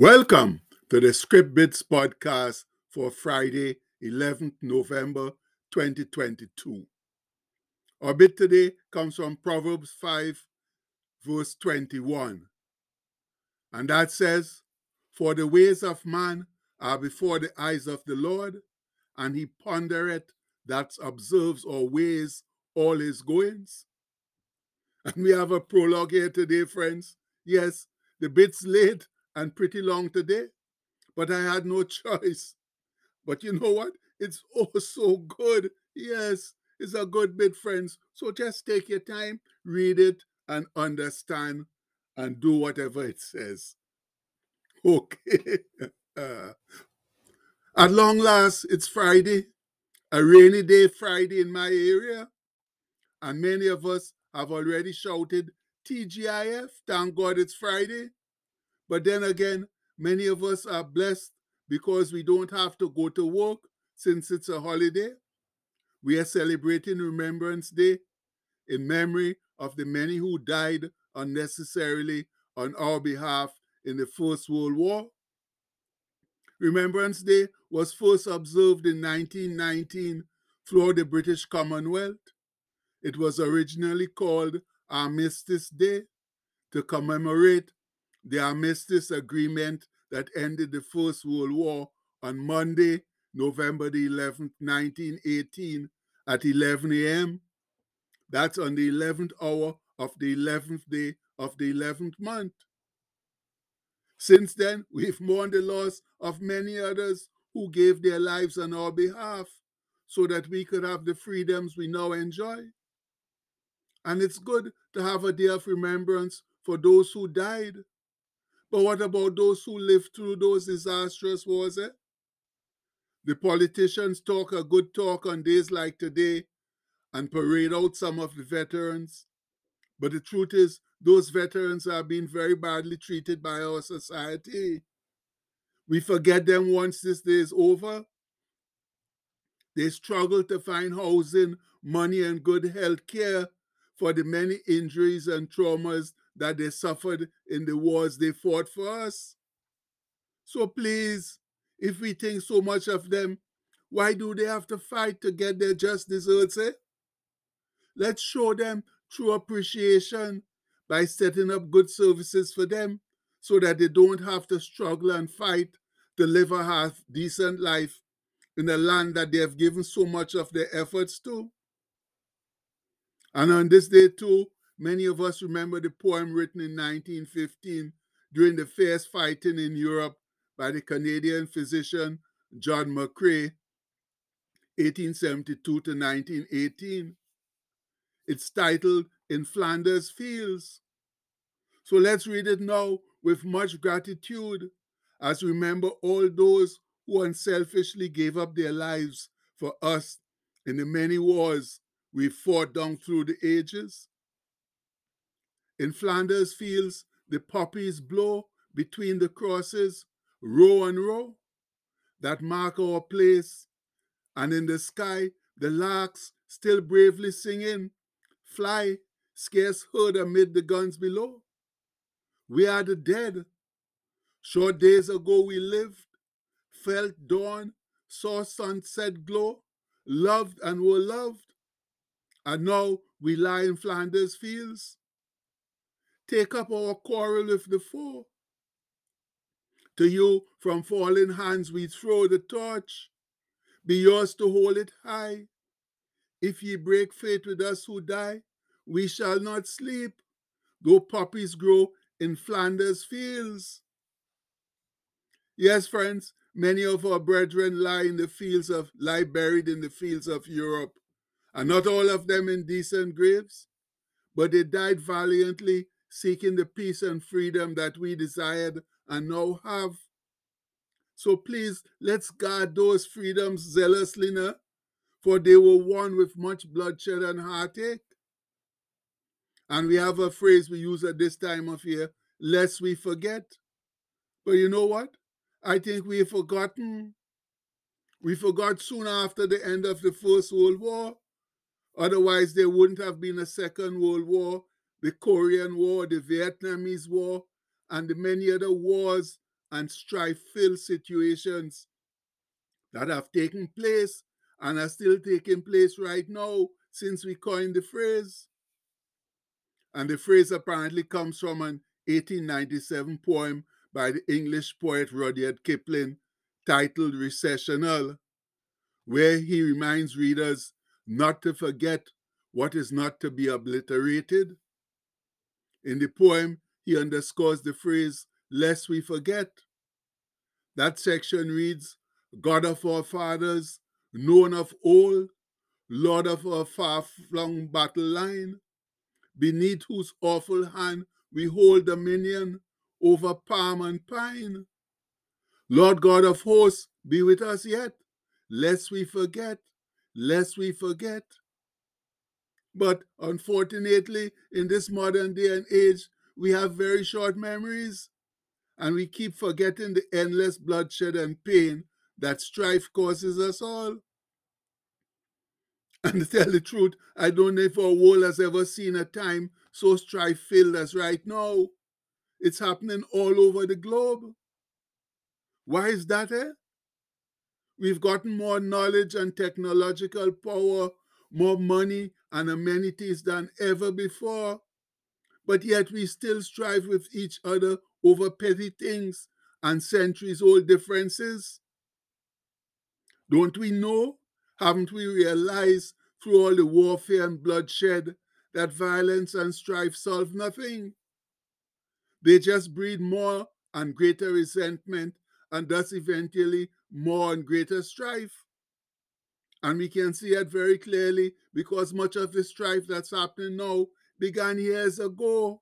Welcome to the Script Bits podcast for Friday, 11th November 2022. Our bit today comes from Proverbs 5, verse 21. And that says, For the ways of man are before the eyes of the Lord, and he pondereth that observes or weighs all his goings. And we have a prologue here today, friends. Yes, the bit's late and pretty long today, but I had no choice. But you know what? It's oh so good. Yes, it's a good bit, friends. So just take your time, read it, and understand, and do whatever it says. Okay. At long last, it's Friday, a rainy day Friday in my area, and many of us have already shouted TGIF. Thank God it's Friday. But then again, many of us are blessed because we don't have to go to work since it's a holiday. We are celebrating Remembrance Day in memory of the many who died unnecessarily on our behalf in the First World War. Remembrance Day was first observed in 1919 throughout the British Commonwealth. It was originally called Armistice Day to commemorate the Armistice Agreement that ended the First World War on Monday, November the 11th, 1918 at 11 a.m. That's on the 11th hour of the 11th day of the 11th month. Since then, we've mourned the loss of many others who gave their lives on our behalf so that we could have the freedoms we now enjoy. And it's good to have a day of remembrance for those who died. But what about those who lived through those disastrous wars? Eh? The politicians talk a good talk on days like today and parade out some of the veterans. But the truth is, those veterans are being very badly treated by our society. We forget them once this day is over. They struggle to find housing, money, and good health care for the many injuries and traumas that they suffered in the wars they fought for us. So please, if we think so much of them, why do they have to fight to get their just deserts? Eh? Let's show them true appreciation by setting up good services for them so that they don't have to struggle and fight to live a half decent life in a land that they have given so much of their efforts to. And on this day, too, many of us remember the poem written in 1915 during the fierce fighting in Europe by the Canadian physician John McCrae, 1872 to 1918. It's titled In Flanders Fields. So let's read it now with much gratitude as we remember all those who unselfishly gave up their lives for us in the many wars we fought down through the ages. In Flanders fields, the poppies blow between the crosses, row and row, that mark our place. And in the sky, the larks still bravely singing, fly, scarce heard amid the guns below. We are the dead. Short days ago we lived, felt dawn, saw sunset glow, loved and were loved. And now we lie in Flanders fields. Take up our quarrel with the foe. To you, from fallen hands, we throw the torch. Be yours to hold it high. If ye break faith with us who die, we shall not sleep, though poppies grow in Flanders fields. Yes, friends, many of our brethren lie in the fields of lie buried in the fields of Europe, and not all of them in decent graves, but they died valiantly, seeking the peace and freedom that we desired and now have. So please, let's guard those freedoms zealously now, for they were won with much bloodshed and heartache. And we have a phrase we use at this time of year, lest we forget. But you know what? I think we've forgotten. We forgot soon after the end of the First World War. Otherwise, there wouldn't have been a Second World War, the Korean War, the Vietnamese War, and the many other wars and strife filled situations that have taken place and are still taking place right now since we coined the phrase. And the phrase apparently comes from an 1897 poem by the English poet Rudyard Kipling titled Recessional, where he reminds readers not to forget what is not to be obliterated. In the poem, he underscores the phrase, lest we forget. That section reads, God of our fathers, known of old, Lord of our far flung battle line, beneath whose awful hand we hold dominion over palm and pine. Lord God of hosts, be with us yet, lest we forget, lest we forget. But unfortunately, in this modern day and age, we have very short memories and we keep forgetting the endless bloodshed and pain that strife causes us all. And to tell the truth, I don't know if our world has ever seen a time so strife filled as right now. It's happening all over the globe. Why is that, eh? We've gotten more knowledge and technological power, more money and amenities than ever before. But yet we still strive with each other over petty things and centuries old differences. Don't we know? Haven't we realized through all the warfare and bloodshed that violence and strife solve nothing? They just breed more and greater resentment and thus eventually more and greater strife. And we can see it very clearly because much of the strife that's happening now began years ago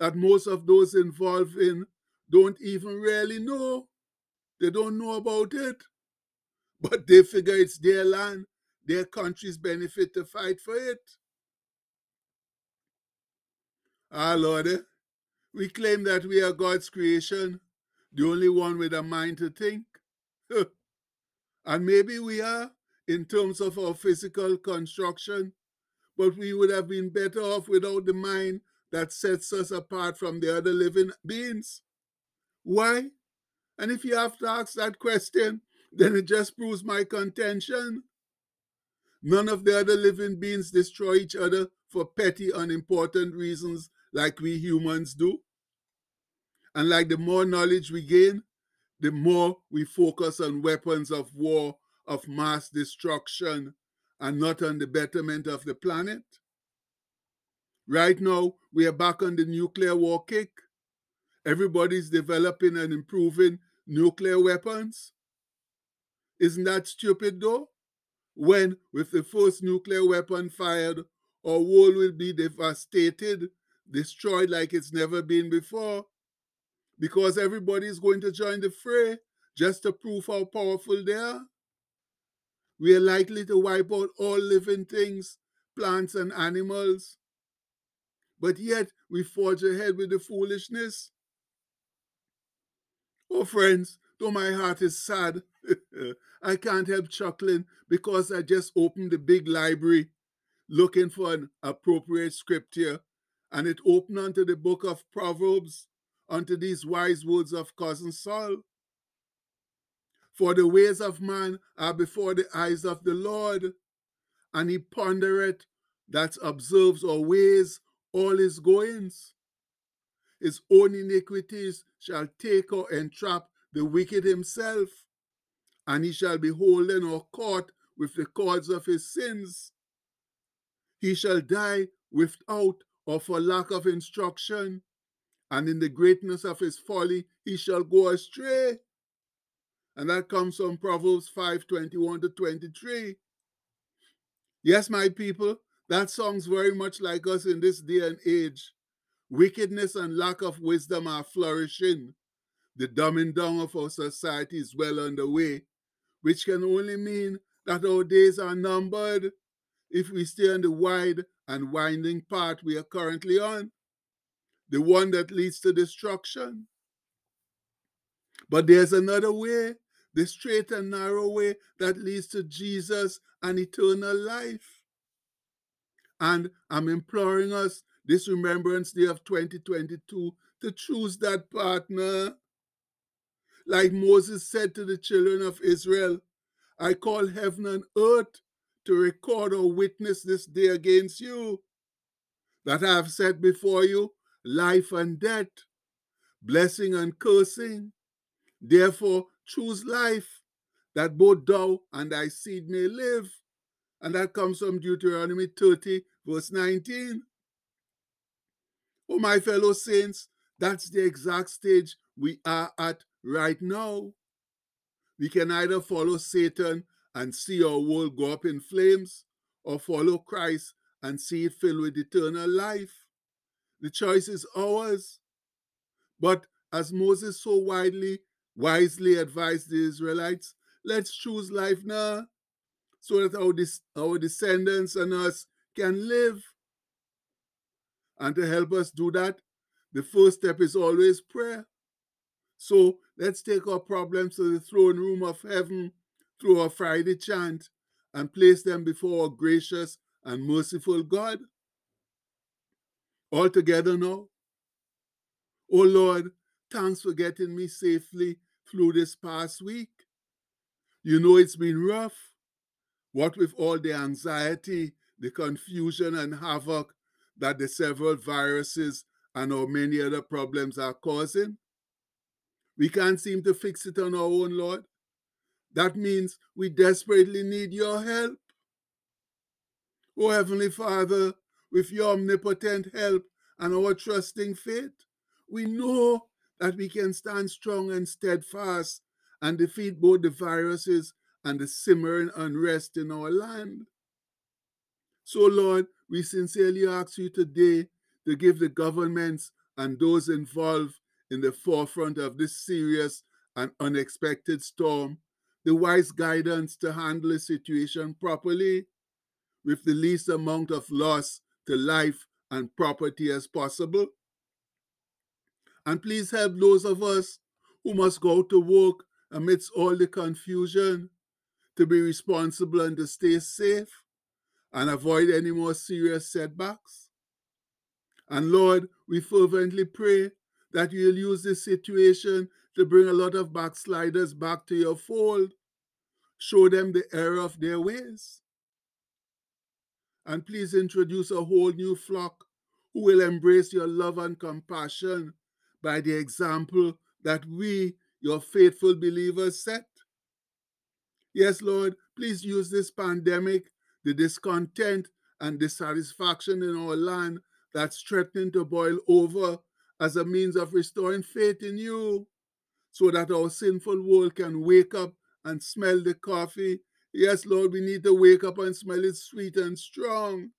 that most of those involved in don't even really know. They don't know about it. But they figure it's their land, their country's benefit to fight for it. Ah, Lord, eh? we claim that we are God's creation, the only one with a mind to think. and maybe we are in terms of our physical construction, but we would have been better off without the mind that sets us apart from the other living beings. Why? And if you have to ask that question, then it just proves my contention. None of the other living beings destroy each other for petty, unimportant reasons like we humans do. And like the more knowledge we gain, the more we focus on weapons of war, of mass destruction, and not on the betterment of the planet. Right now, we are back on the nuclear war kick. Everybody's developing and improving nuclear weapons. Isn't that stupid though? When, with the first nuclear weapon fired, our world will be devastated, destroyed like it's never been before. Because everybody is going to join the fray just to prove how powerful they are. We are likely to wipe out all living things, plants and animals but yet we forge ahead with the foolishness. Oh, friends, though my heart is sad, I can't help chuckling because I just opened the big library looking for an appropriate scripture, and it opened onto the book of Proverbs, unto these wise words of Cousin Sol. For the ways of man are before the eyes of the Lord, and he pondereth, that observes or weighs all his goings. His own iniquities shall take or entrap the wicked himself, and he shall be holden or caught with the cords of his sins. He shall die without or for lack of instruction, and in the greatness of his folly he shall go astray. And that comes from Proverbs 5 21 to 23. Yes, my people, that sounds very much like us in this day and age. Wickedness and lack of wisdom are flourishing. The dumbing down of our society is well underway, which can only mean that our days are numbered if we stay on the wide and winding path we are currently on, the one that leads to destruction. But there's another way, the straight and narrow way that leads to Jesus and eternal life. And I'm imploring us this Remembrance Day of 2022 to choose that partner. Like Moses said to the children of Israel, I call heaven and earth to record or witness this day against you, that I have set before you life and death, blessing and cursing. Therefore, choose life, that both thou and thy seed may live. And that comes from Deuteronomy 30, verse 19. Oh, my fellow saints, that's the exact stage we are at right now. We can either follow Satan and see our world go up in flames, or follow Christ and see it filled with eternal life. The choice is ours. But as Moses so widely, wisely advised the Israelites, let's choose life now so that our, our descendants and us can live. And to help us do that, the first step is always prayer. So let's take our problems to the throne room of heaven through our Friday chant and place them before our gracious and merciful God. All together now. Oh Lord, thanks for getting me safely through this past week. You know it's been rough. What with all the anxiety, the confusion, and havoc that the several viruses and our many other problems are causing. We can't seem to fix it on our own, Lord. That means we desperately need your help. Oh, Heavenly Father, with your omnipotent help and our trusting faith, we know that we can stand strong and steadfast and defeat both the viruses and the simmering unrest in our land. So, Lord, we sincerely ask you today to give the governments and those involved in the forefront of this serious and unexpected storm the wise guidance to handle the situation properly with the least amount of loss to life and property as possible. And please help those of us who must go to work amidst all the confusion to be responsible and to stay safe and avoid any more serious setbacks. And Lord, we fervently pray that you'll use this situation to bring a lot of backsliders back to your fold. Show them the error of their ways. And please introduce a whole new flock who will embrace your love and compassion by the example that we, your faithful believers, set. Yes, Lord, please use this pandemic, the discontent and dissatisfaction in our land that's threatening to boil over as a means of restoring faith in you so that our sinful world can wake up and smell the coffee. Yes, Lord, we need to wake up and smell it sweet and strong.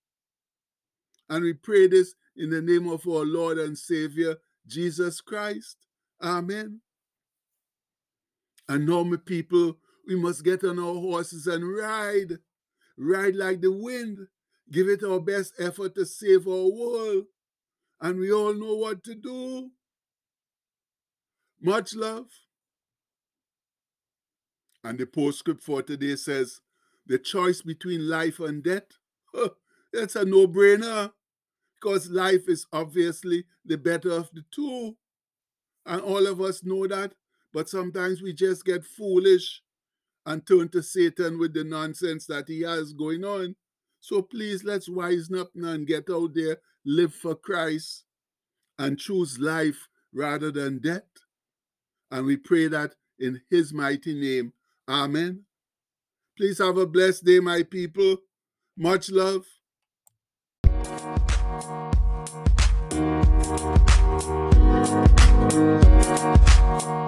And we pray this in the name of our Lord and Savior, Jesus Christ. Amen. And now, my people, we must get on our horses and ride. Ride like the wind. Give it our best effort to save our world and we all know what to do. Much love. And the postscript for today says the choice between life and death. That's a no brainer because life is obviously the better of the two. And all of us know that. But sometimes we just get foolish and turn to Satan with the nonsense that he has going on. So please let's wisen up now and get out there live for Christ, and choose life rather than death. And we pray that in His mighty name. Amen. Please have a blessed day, my people. Much love. Thank you.